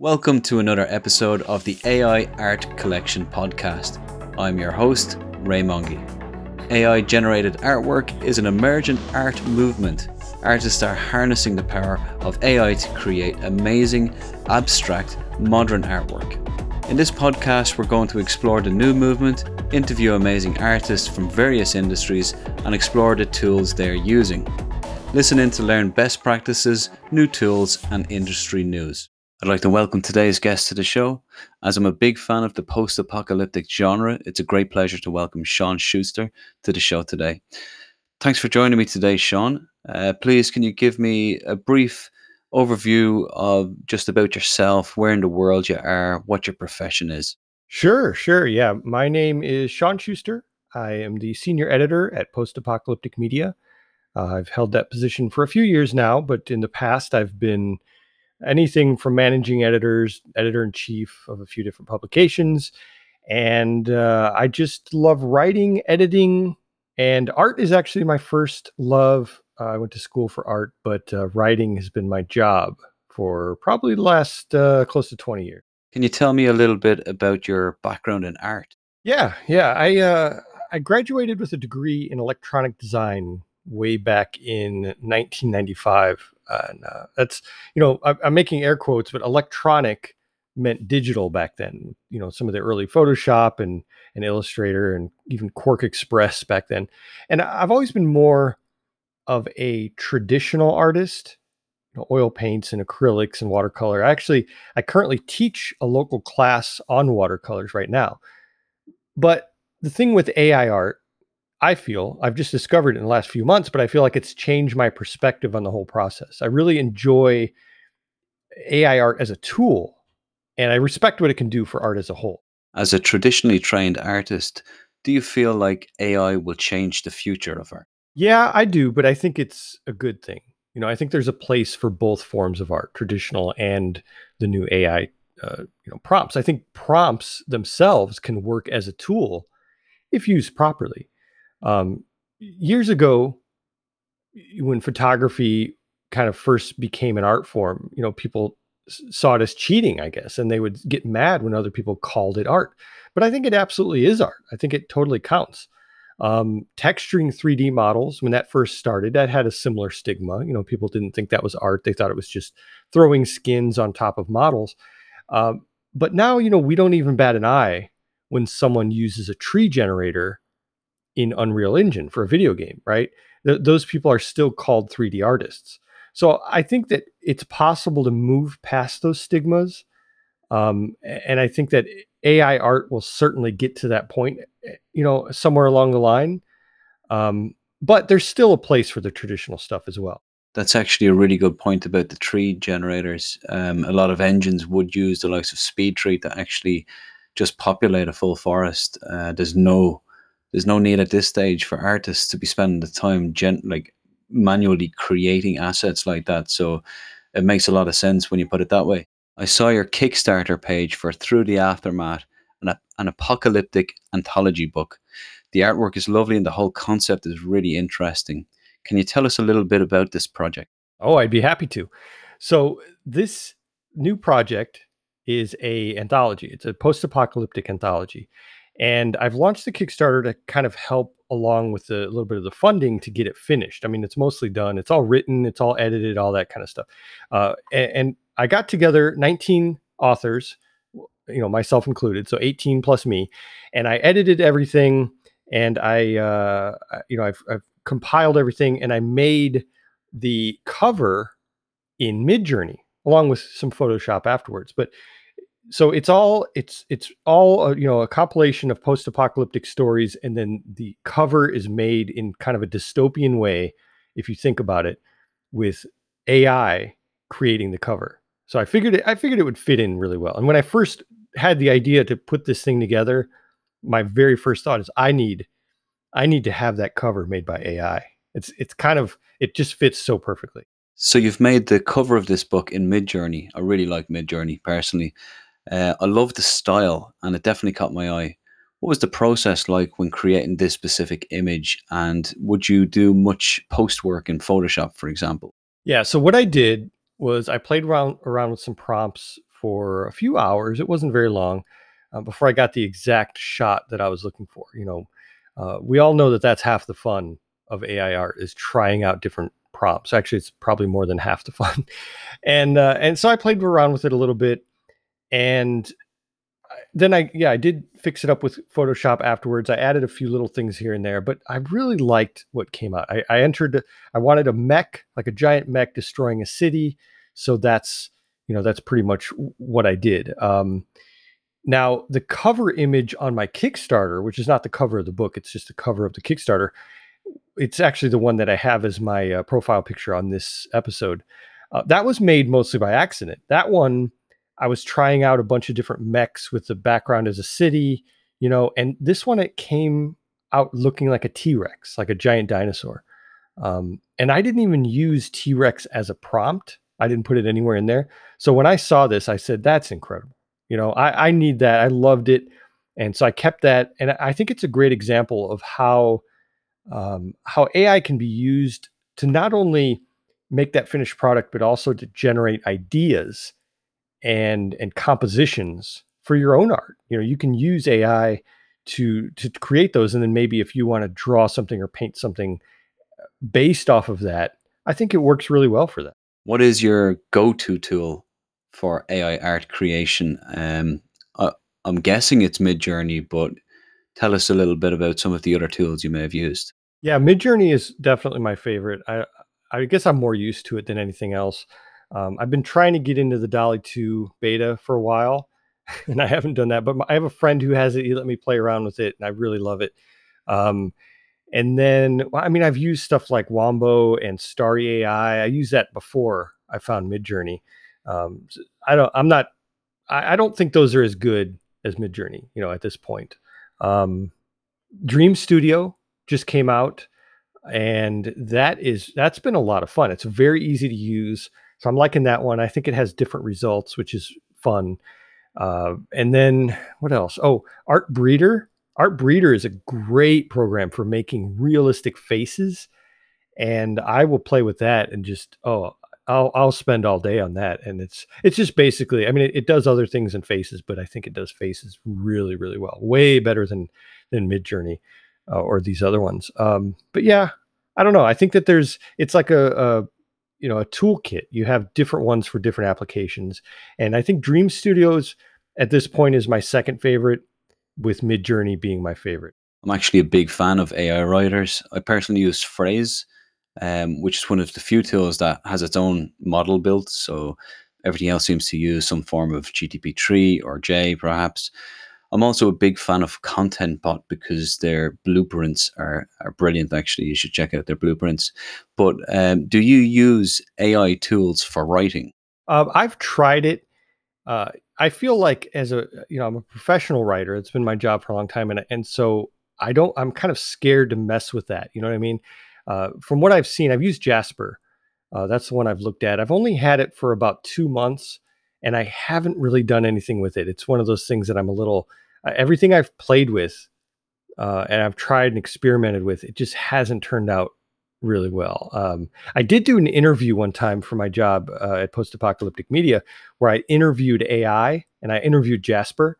Welcome to another episode of the AI Art Collection podcast. I'm your host, Ray Mongi. AI generated artwork is an emergent art movement. Artists are harnessing the power of AI to create amazing, abstract, modern artwork. In this podcast, we're going to explore the new movement, interview amazing artists from various industries, and explore the tools they're using. Listen in to learn best practices, new tools, and industry news. I'd like to welcome today's guest to the show. As I'm a big fan of the post apocalyptic genre, it's a great pleasure to welcome Shawn Schuster to the show today. Thanks for joining me today, Shawn. Uh, please, can you give me a brief overview of just about yourself, where in the world you are, what your profession is? Sure, sure. Yeah. My name is Shawn Schuster. I am the senior editor at Post Apocalyptic Media. Uh, I've held that position for a few years now, but in the past, I've been anything from managing editors, editor in chief of a few different publications. And uh, I just love writing, editing, and art is actually my first love. Uh, I went to school for art, but uh, writing has been my job for probably the last uh, close to 20 years. Can you tell me a little bit about your background in art? Yeah, yeah. I uh, I graduated with a degree in electronic design way back in 1995 and uh, that's you know I, I'm making air quotes, but electronic meant digital back then. You know, some of the early Photoshop and and Illustrator and even QuarkXPress back then. And I've always been more of a traditional artist, you know, oil paints and acrylics and watercolor. Actually, I currently teach a local class on watercolors right now. But the thing with AI art I feel I've just discovered it in the last few months, but I feel like it's changed my perspective on the whole process. I really enjoy AI art as a tool, and I respect what it can do for art as a whole. As a traditionally trained artist, do you feel like AI will change the future of art? Yeah, I do, but I think it's a good thing. You know, I think there's a place for both forms of art, traditional and the new AI, uh, you know, prompts. I think prompts themselves can work as a tool if used properly. Um, years ago, when photography kind of first became an art form, you know, people saw it as cheating, I guess, and they would get mad when other people called it art. But I think it absolutely is art. I think it totally counts. Um, texturing 3D models, when that first started, that had a similar stigma. You know, people didn't think that was art. They thought it was just throwing skins on top of models. Um, but now, you know, we don't even bat an eye when someone uses a tree generator in Unreal Engine for a video game, right? Th- those people are still called 3D artists. So I think that it's possible to move past those stigmas. Um, and I think that AI art will certainly get to that point, eh, you know, somewhere along the line. Um, but there's still a place for the traditional stuff as well. That's actually a really good point about the tree generators. Um, a lot of engines would use the likes of SpeedTree to actually just populate a full forest. Uh, there's no there's no need at this stage for artists to be spending the time gen- like manually creating assets like that. So it makes a lot of sense when you put it that way. I saw your Kickstarter page for Through the Aftermath, an, an apocalyptic anthology book. The artwork is lovely and the whole concept is really interesting. Can you tell us a little bit about this project? Oh, I'd be happy to. So this new project is a anthology. It's a post-apocalyptic anthology. And I've launched the Kickstarter to kind of help along with a little bit of the funding to get it finished. I mean, it's mostly done, it's all written, it's all edited, all that kind of stuff. Uh, and, and I got together 19 authors, you know, myself included, so 18 plus me, and I edited everything and I, uh, you know, I've, I've compiled everything and I made the cover in Midjourney along with some Photoshop afterwards. But so it's all it's it's all uh, you know a compilation of post-apocalyptic stories and then the cover is made in kind of a dystopian way if you think about it with ai creating the cover. So i figured it i figured it would fit in really well. And when i first had the idea to put this thing together my very first thought is i need i need to have that cover made by ai it's it's kind of it just fits so perfectly. So you've made the cover of this book in midjourney. I really like midjourney personally uh, I love the style, and it definitely caught my eye. What was the process like when creating this specific image? And would you do much post work in Photoshop, for example? Yeah. So what I did was I played around around with some prompts for a few hours. It wasn't very long uh, before I got the exact shot that I was looking for. You know, uh, we all know that that's half the fun of AI art is trying out different prompts. Actually, it's probably more than half the fun. and uh, and so I played around with it a little bit, and then I yeah I did fix it up with Photoshop afterwards. I added a few little things here and there, but I really liked what came out. I, I entered I wanted a mech like a giant mech destroying a city, so that's you know that's pretty much what I did. Um, now the cover image on my Kickstarter, which is not the cover of the book, it's just the cover of the Kickstarter. It's actually the one that I have as my uh, profile picture on this episode. Uh, that was made mostly by accident. That one I was trying out a bunch of different mechs with the background as a city, you know, and this one it came out looking like a T Rex, like a giant dinosaur. Um, and I didn't even use T Rex as a prompt. I didn't put it anywhere in there. So when I saw this, I said, "That's incredible." You know, I, I need that. I loved it, and so I kept that. And I think it's a great example of how um, how AI can be used to not only make that finished product, but also to generate ideas and and compositions for your own art. You know, you can use AI to to create those, and then maybe if you want to draw something or paint something uh, based off of that, I think it works really well for that. What is your go-to tool for AI art creation? Um, I, I'm guessing it's Midjourney, but tell us a little bit about some of the other tools you may have used. Yeah, Midjourney is definitely my favorite. I I guess I'm more used to it than anything else. Um, I've been trying to get into the DALL-E 2 beta for a while, and I haven't done that. But my, I have a friend who has it. He let me play around with it, and I really love it. Um, and then, I mean, I've used stuff like Wombo and Starry AI. I used that before I found Midjourney. Um, I don't. I'm not. I, I, don't think those are as good as Midjourney. You know, at this point, um, Dream Studio just came out, and that is that's been a lot of fun. It's very easy to use. So I'm liking that one. I think it has different results, which is fun. Uh, and then what else? Oh, Art Breeder. Art Breeder is a great program for making realistic faces, and I will play with that and just oh, I'll I'll spend all day on that. And it's it's just basically, I mean, it, it does other things in faces, but I think it does faces really really well, way better than than Midjourney uh, or these other ones. Um, but yeah, I don't know. I think that there's it's like a, a you know a toolkit. You have different ones for different applications. And i think dream studios at this point is my second favorite with midjourney being my favorite. I'm actually a big fan of ai writers. I personally use Frase um, which is one of the few tools that has its own model built. So everything else seems to use some form of gtp3 or j perhaps I'm also a big fan of ContentBot because their blueprints are, are brilliant. Actually, you should check out their blueprints. But um, do you use AI tools for writing? Uh, I've tried it. Uh, I feel like as a you know I'm a professional writer. It's been my job for a long time, and and so I don't. I'm kind of scared to mess with that. You know what I mean? Uh, from what I've seen, I've used Jasper. Uh, that's the one I've looked at. I've only had it for about two months, and I haven't really done anything with it. It's one of those things that I'm a little everything I've played with uh, and I've tried and experimented with, it just hasn't turned out really well. Um, I did do an interview one time for my job uh, at Post Apocalyptic Media where I interviewed AI and I interviewed Jasper,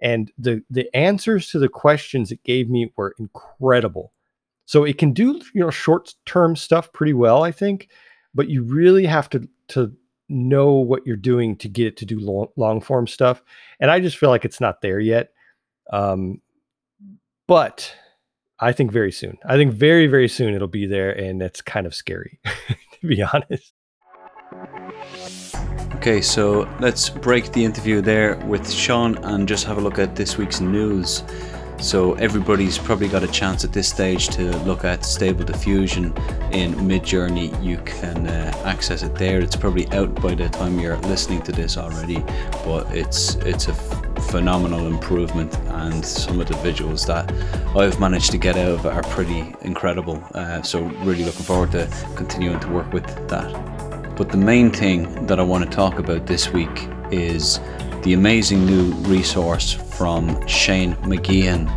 and the the answers to the questions it gave me were incredible. So it can do you know short term stuff pretty well, I think, but you really have to to know what you're doing to get it to do long, long form stuff. And I just feel like it's not there yet. Um, but I think very soon. I think very, very soon it'll be there, and it's kind of scary, to be honest. Okay, so let's break the interview there with Shawn and just have a look at this week's news. So everybody's probably got a chance at this stage to look at Stable Diffusion in Midjourney. You can uh, access it there. It's probably out by the time you're listening to this already, but it's it's a phenomenal improvement, and some of the visuals that I've managed to get out of are pretty incredible. Uh, so really looking forward to continuing to work with that. But the main thing that I want to talk about this week is the amazing new resource from Shane McGeehan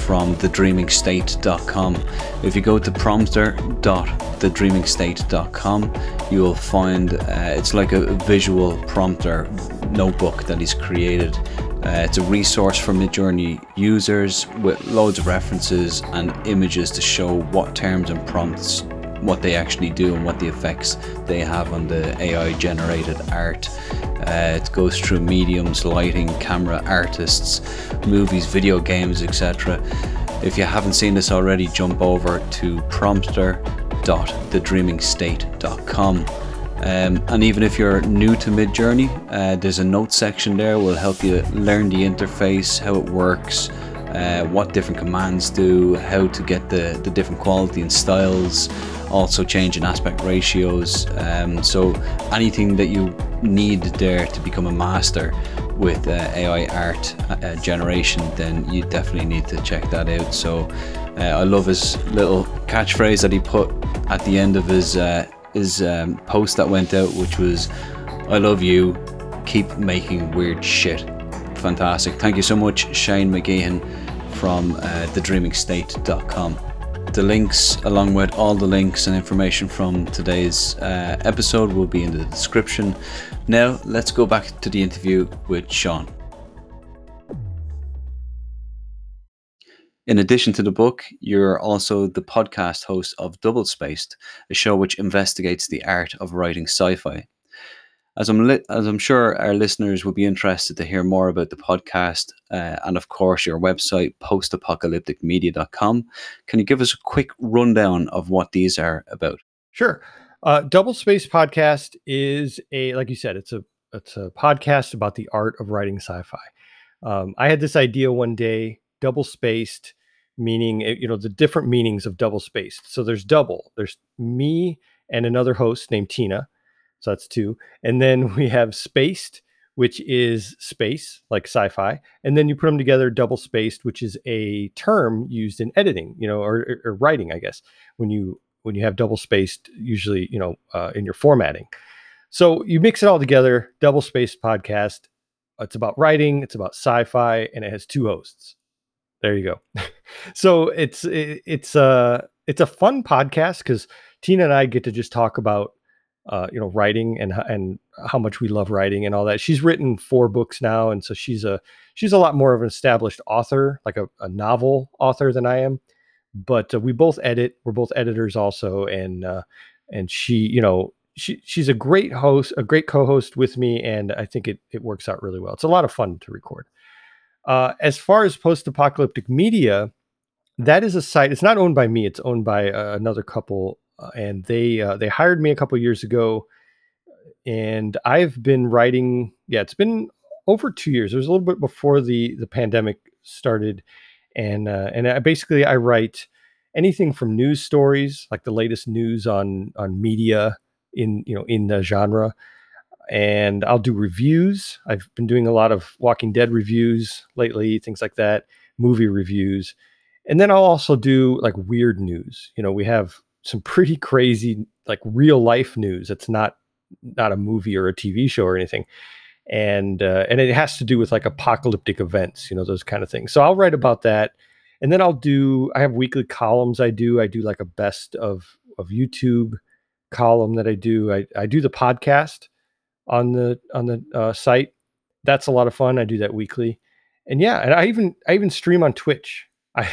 from thedreamingstate.com. If you go to prompter.thedreamingstate.com, you will find uh, it's like a visual prompter notebook that he's created. Uh, it's a resource for Midjourney users with loads of references and images to show what terms and prompts what they actually do and what the effects they have on the AI generated art. Uh, it goes through mediums, lighting, camera, artists, movies, video games, etc. If you haven't seen this already, jump over to prompter.thedreamingstate.com. Um, and even if you're new to Midjourney, uh, there's a notes section there. will help you learn the interface, how it works, uh, what different commands do, how to get the, the different quality and styles, also changing aspect ratios. Um, so anything that you need there to become a master with uh, AI art uh, generation, then you definitely need to check that out. So uh, I love his little catchphrase that he put at the end of his uh, his um, post that went out, which was "I love you, keep making weird shit." Fantastic. Thank you so much, Shane McGeehan from uh, thedreamingstate.com. The links, along with all the links and information from today's uh, episode, will be in the description. Now, let's go back to the interview with Shawn. In addition to the book, you're also the podcast host of Double Spaced, a show which investigates the art of writing sci fi. As I'm li- as I'm sure our listeners will be interested to hear more about the podcast uh, and of course your website postapocalypticmedia.com. Can you give us a quick rundown of what these are about? Sure. Uh, Double Space Podcast is a like you said, it's a it's a podcast about the art of writing sci-fi. Um, I had this idea one day, double spaced, meaning eh, you know the different meanings of double spaced. So there's double. There's me and another host named Tina so that's two. And then we have spaced, which is space, like sci-fi. And then you put them together, double spaced, which is a term used in editing, you know, or, or writing, I guess. When you when you have double spaced, usually, you know, uh, in your formatting. So you mix it all together, double spaced podcast. It's about writing, it's about sci-fi, and it has two hosts. There you go. so it's it, it's a uh, it's a fun podcast because Tina and I get to just talk about uh, you know, writing and and how much we love writing and all that. She's written four books now, and so she's a she's a lot more of an established author, like a, a novel author than I am. But uh, we both edit. We're both editors also, and uh, and she, you know, she she's a great host, a great co-host with me, and I think it it works out really well. It's a lot of fun to record. Uh, as far as post-apocalyptic media, that is a site. It's not owned by me. It's owned by uh, another couple uh, and they uh, they hired me a couple years ago, and I've been writing. Yeah, it's been over two years. It was a little bit before the the pandemic started, and uh, and I basically I write anything from news stories, like the latest news on on media in you know in the genre, and I'll do reviews. I've been doing a lot of Walking Dead reviews lately, things like that, movie reviews. And then I'll also do like weird news. You know, we have some pretty crazy like real life news. It's not not a movie or a TV show or anything. And uh, and it has to do with like apocalyptic events, you know, those kind of things. So I'll write about that. And then I'll do I have weekly columns I do. I do like a best of of YouTube column that I do. I, I do the podcast on the on the uh, site. That's a lot of fun. I do that weekly. And yeah, and I even I even stream on Twitch. I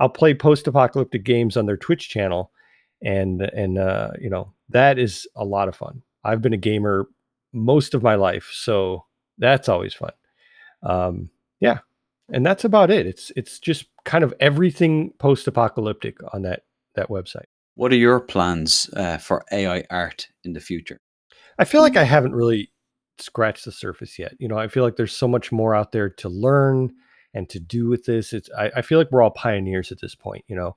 I'll play post-apocalyptic games on their Twitch channel and and uh, you know that is a lot of fun. I've been a gamer most of my life, so that's always fun. Um, yeah, and that's about it. It's it's just kind of everything post-apocalyptic on that that website. What are your plans uh, for AI art in the future? I feel like I haven't really scratched the surface yet. You know, I feel like there's so much more out there to learn and to do with this. It's I, I feel like we're all pioneers at this point. You know,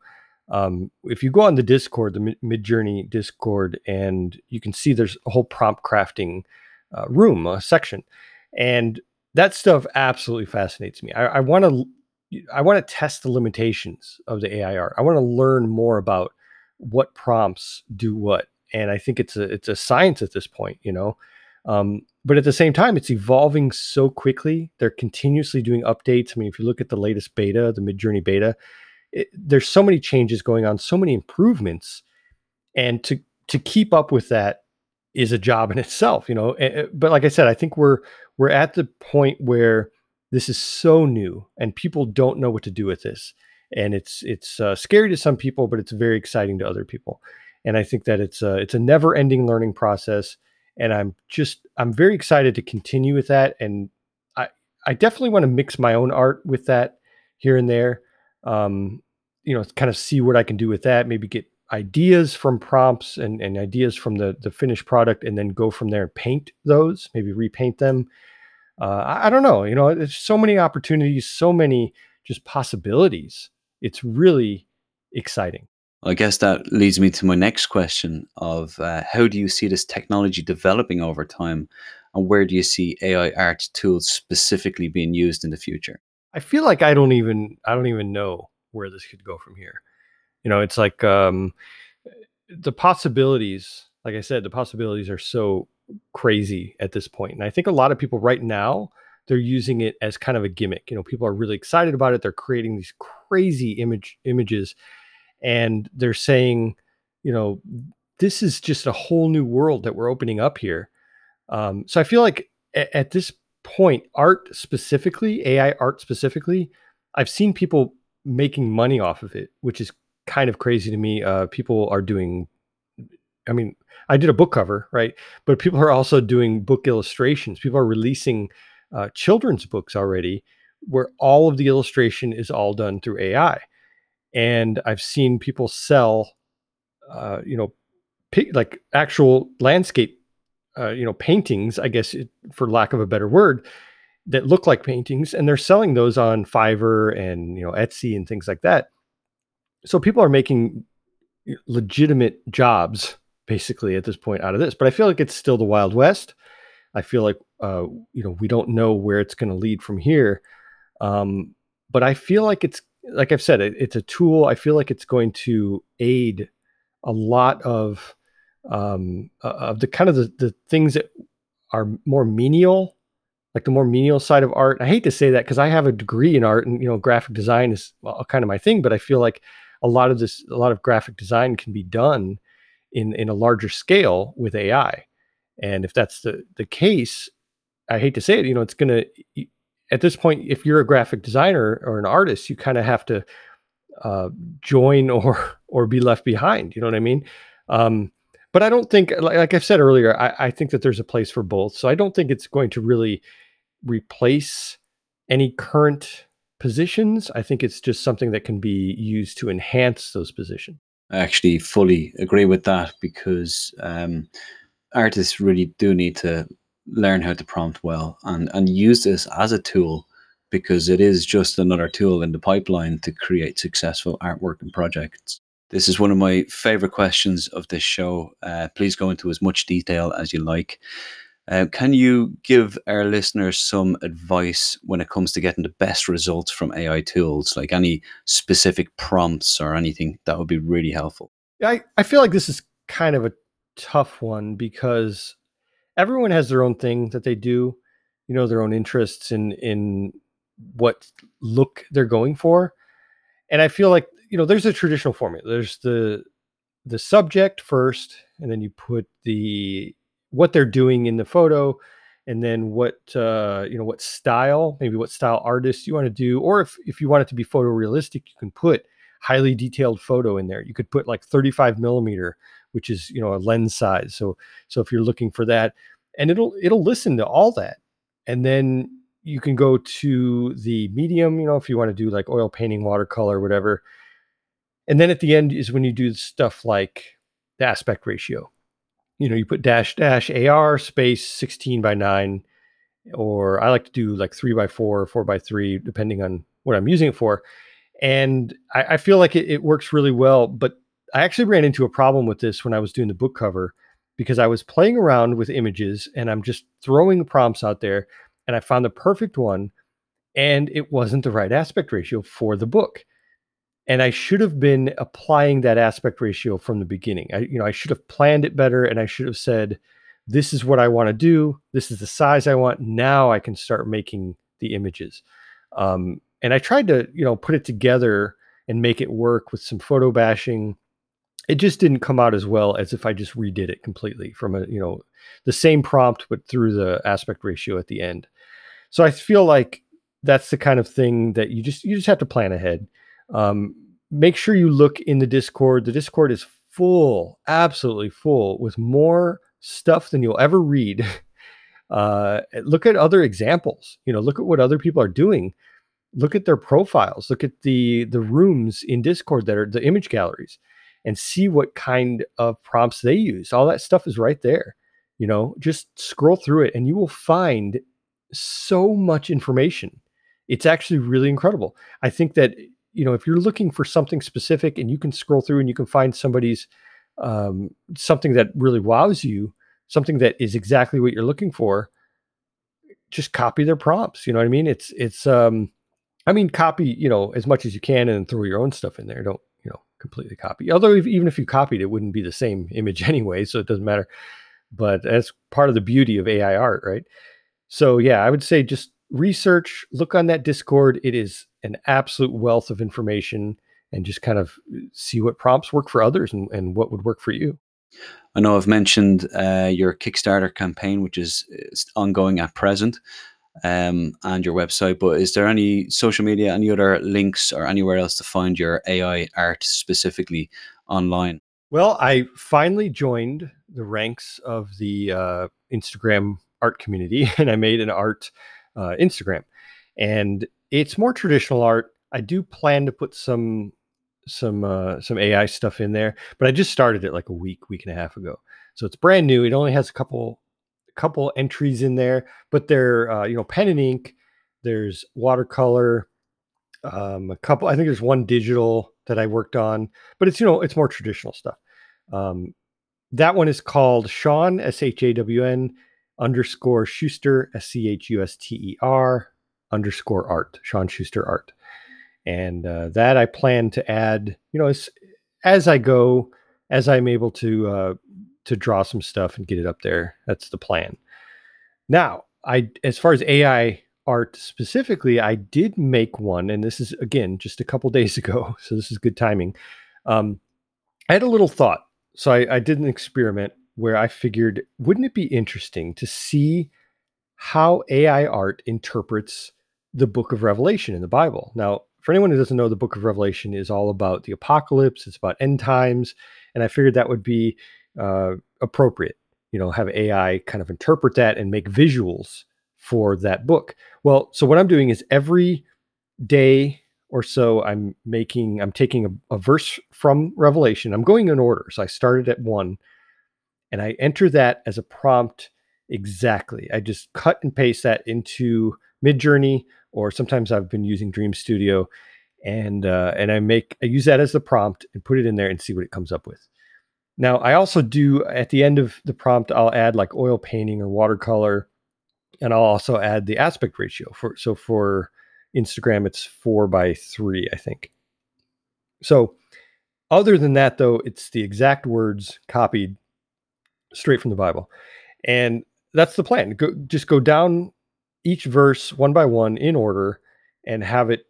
um, if you go on the Discord, the Midjourney Discord, and you can see there's a whole prompt crafting uh, room, a section, and that stuff absolutely fascinates me. I want to, I want to test the limitations of the AI art. I want to learn more about what prompts do what, and I think it's a it's a science at this point. You know, Um, but at the same time, it's evolving so quickly. They're continuously doing updates. I mean, if you look at the latest beta, the Midjourney beta, it, there's so many changes going on, so many improvements, and to to keep up with that is a job in itself, you know. But like I said, I think we're we're at the point where this is so new and people don't know what to do with this, and it's it's uh, scary to some people, but it's very exciting to other people. And I think that it's a it's a never ending learning process, and I'm just I'm very excited to continue with that. And I I definitely want to mix my own art with that here and there. Um, you know, kind of see what I can do with that. Maybe get ideas from prompts and, and ideas from the the finished product and then go from there and paint those maybe repaint them uh, I, I, don't know you know there's so many opportunities so many just possibilities it's really exciting i guess that leads me to my next question of uh, how do you see this technology developing over time and where do you see ai art tools specifically being used in the future? I feel like i don't even i don't even know where this could go from here. You know it's like um the possibilities like i said the possibilities are so crazy at this point and i think a lot of people right now they're using it as kind of a gimmick. You know people are really excited about it they're creating these crazy image images and they're saying you know this is just a whole new world that we're opening up here um, so i feel like a- at this point art specifically ai art specifically i've seen people making money off of it which is kind of crazy to me. Uh, people are doing, I mean, I did a book cover, right? But people are also doing book illustrations. People are releasing uh, children's books already where all of the illustration is all done through AI. And I've seen people sell, uh, you know, like actual landscape, uh, you know, paintings, I guess, it, for lack of a better word, that look like paintings. And they're selling those on Fiverr and, you know, Etsy and things like that so people are making legitimate jobs basically at this point out of this but i feel like it's still the wild west i feel like uh, you know we don't know where it's going to lead from here um, but i feel like it's like i've said it, it's a tool i feel like it's going to aid a lot of um, of the kind of the, the things that are more menial like the more menial side of art i hate to say that because i have a degree in art and you know graphic design is well, kind of my thing but i feel like a lot of this, a lot of graphic design can be done in in a larger scale with AI. And if that's the the case, I hate to say it, you know, it's going to at this point, if you're a graphic designer or an artist, you kind of have to uh, join or or be left behind. You know what I mean? Um, but I don't think, like, like I've said earlier, I, I, think that there's a place for both. So I don't think it's going to really replace any current positions. I think it's just something that can be used to enhance those positions. I actually fully agree with that because um, artists really do need to learn how to prompt well and, and use this as a tool because it is just another tool in the pipeline to create successful artwork and projects. This is one of my favorite questions of this show. Uh, please go into as much detail as you like. Uh, can you give our listeners some advice when it comes to getting the best results from AI tools, like any specific prompts or anything that would be really helpful? I, I feel like this is kind of a tough one because everyone has their own thing that they do, you know, their own interests in in what look they're going for. And I feel like, you know, there's a traditional formula. There's the the subject first, and then you put the what they're doing in the photo and then what uh, you know what style maybe what style artist you want to do or if, if you want it to be photorealistic you can put highly detailed photo in there you could put like 35 millimeter which is you know a lens size so so if you're looking for that and it'll it'll listen to all that and then you can go to the medium you know if you want to do like oil painting watercolor whatever and then at the end is when you do stuff like the aspect ratio you know, you put dash dash AR space 16 by 9, or I like to do like 3 by 4, or 4 by 3, depending on what I'm using it for. And I, I feel like it, it works really well. But I actually ran into a problem with this when I was doing the book cover because I was playing around with images and I'm just throwing prompts out there and I found the perfect one and it wasn't the right aspect ratio for the book and I should have been applying that aspect ratio from the beginning. I, you know, I should have planned it better, and I should have said, this is what I want to do. This is the size I want. Now I can start making the images. Um, and I tried to, you know, put it together and make it work with some photo bashing. It just didn't come out as well as if I just redid it completely from a, you know, the same prompt, but through the aspect ratio at the end. So I feel like that's the kind of thing that you just you just have to plan ahead. Um, make sure you look in the Discord. The Discord is full, absolutely full, with more stuff than you'll ever read. Uh, look at other examples. You know, look at what other people are doing. Look at their profiles. Look at the the rooms in Discord that are the image galleries, and see what kind of prompts they use. All that stuff is right there. You know, just scroll through it, and you will find so much information. It's actually really incredible. I think that you know if you're looking for something specific and you can scroll through and you can find somebody's um, something that really wows you, something that is exactly what you're looking for, just copy their prompts. You know what I mean? It's it's um, I mean copy you know as much as you can and throw your own stuff in there. Don't completely copy. Although if, even if you copied, it wouldn't be the same image anyway, so it doesn't matter. But that's part of the beauty of AI art, right? So yeah, I would say just research, look on that Discord. It is an absolute wealth of information and just kind of uh, see what prompts work for others and, and what would work for you. I know I've mentioned uh, your Kickstarter campaign, which is, is ongoing at present, um, and your website. But is there any social media, any other links, or anywhere else to find your AI art specifically online? Well, I finally joined the ranks of the uh, Instagram art community, and I made an art uh, Instagram, and it's more traditional art. I do plan to put some some uh, some AI stuff in there, but I just started it like a week, week and a half ago, so it's brand new. It only has a couple couple entries in there, but they're uh, you know pen and ink. There's watercolor, um, a couple. I think there's one digital that I worked on, but it's you know it's more traditional stuff. Um, that one is called Shawn S H A W N underscore Schuster S C H U S T E R underscore art Shawn Schuster art and uh, that I plan to add. You know, as as I go, as I'm able to uh, to draw some stuff and get it up there. That's the plan. Now, I as far as AI art specifically, I did make one, and this is again just a couple days ago, so this is good timing. Um, I had a little thought, so I, I did an experiment where I figured, wouldn't it be interesting to see how AI art interprets the book of Revelation in the Bible? Now, for anyone who doesn't know, the book of Revelation is all about the apocalypse, it's about end times. And I figured that would be uh, appropriate, you know, have AI kind of interpret that and make visuals for that book. Well, so what I'm doing is every day or so, I'm making, I'm taking a, a verse from Revelation. I'm going in order. So I started at one and I enter that as a prompt exactly. I just cut and paste that into Midjourney or sometimes I've been using Dream Studio, and uh, and I make I use that as the prompt and put it in there and see what it comes up with. Now I also do at the end of the prompt I'll add like oil painting or watercolor, and I'll also add the aspect ratio for so for Instagram it's four by three I think. So other than that though, it's the exact words copied straight from the Bible, and that's the plan. Go, just go down each verse one by one in order and have it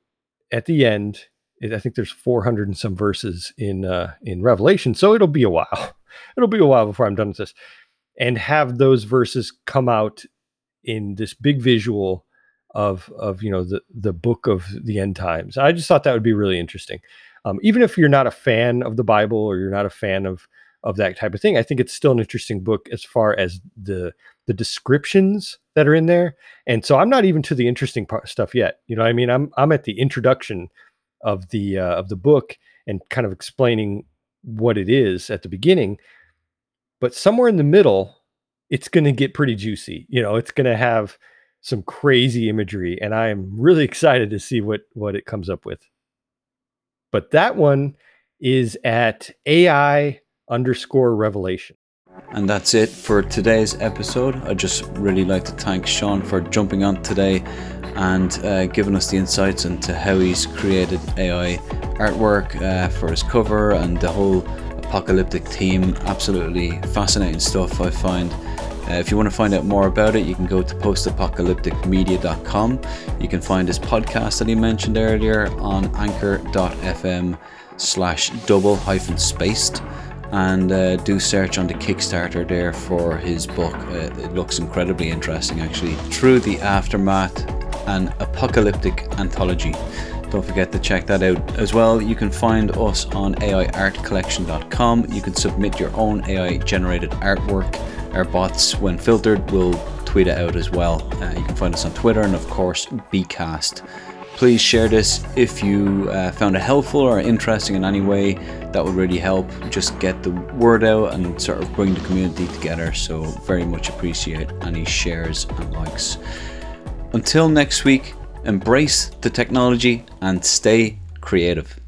at the end. I think there's 400 and some verses in uh, in Revelation, so it'll be a while. It'll be a while before I'm done with this, and have those verses come out in this big visual of of you know the the book of the end times. I just thought that would be really interesting. Um, even if you're not a fan of the Bible or you're not a fan of of that type of thing. I think it's still an interesting book as far as the the descriptions that are in there. And so I'm not even to the interesting part, stuff yet. You know, I mean, I'm I'm at the introduction of the uh, of the book and kind of explaining what it is at the beginning. But somewhere in the middle, it's going to get pretty juicy. You know, it's going to have some crazy imagery, and I am really excited to see what what it comes up with. But that one is at AI underscore revelation. And that's it for today's episode. I'd just really like to thank Shawn for jumping on today and uh, giving us the insights into how he's created AI artwork uh, for his cover and the whole apocalyptic theme. Absolutely fascinating stuff, I find. Uh, if you want to find out more about it, you can go to postapocalypticmedia.com. You can find his podcast that he mentioned earlier on anchor.fm slash double hyphen spaced and uh, do search on the Kickstarter there for his book. Uh, it looks incredibly interesting actually. Through the Aftermath, an apocalyptic anthology. Don't forget to check that out as well. You can find us on AIArtCollection.com. You can submit your own AI generated artwork. Our bots, when filtered, will tweet it out as well. Uh, you can find us on Twitter and, of course, Bcast. Please share this if you uh, found it helpful or interesting in any way. That would really help just get the word out and sort of bring the community together. So, very much appreciate any shares and likes. Until next week, embrace the technology and stay creative.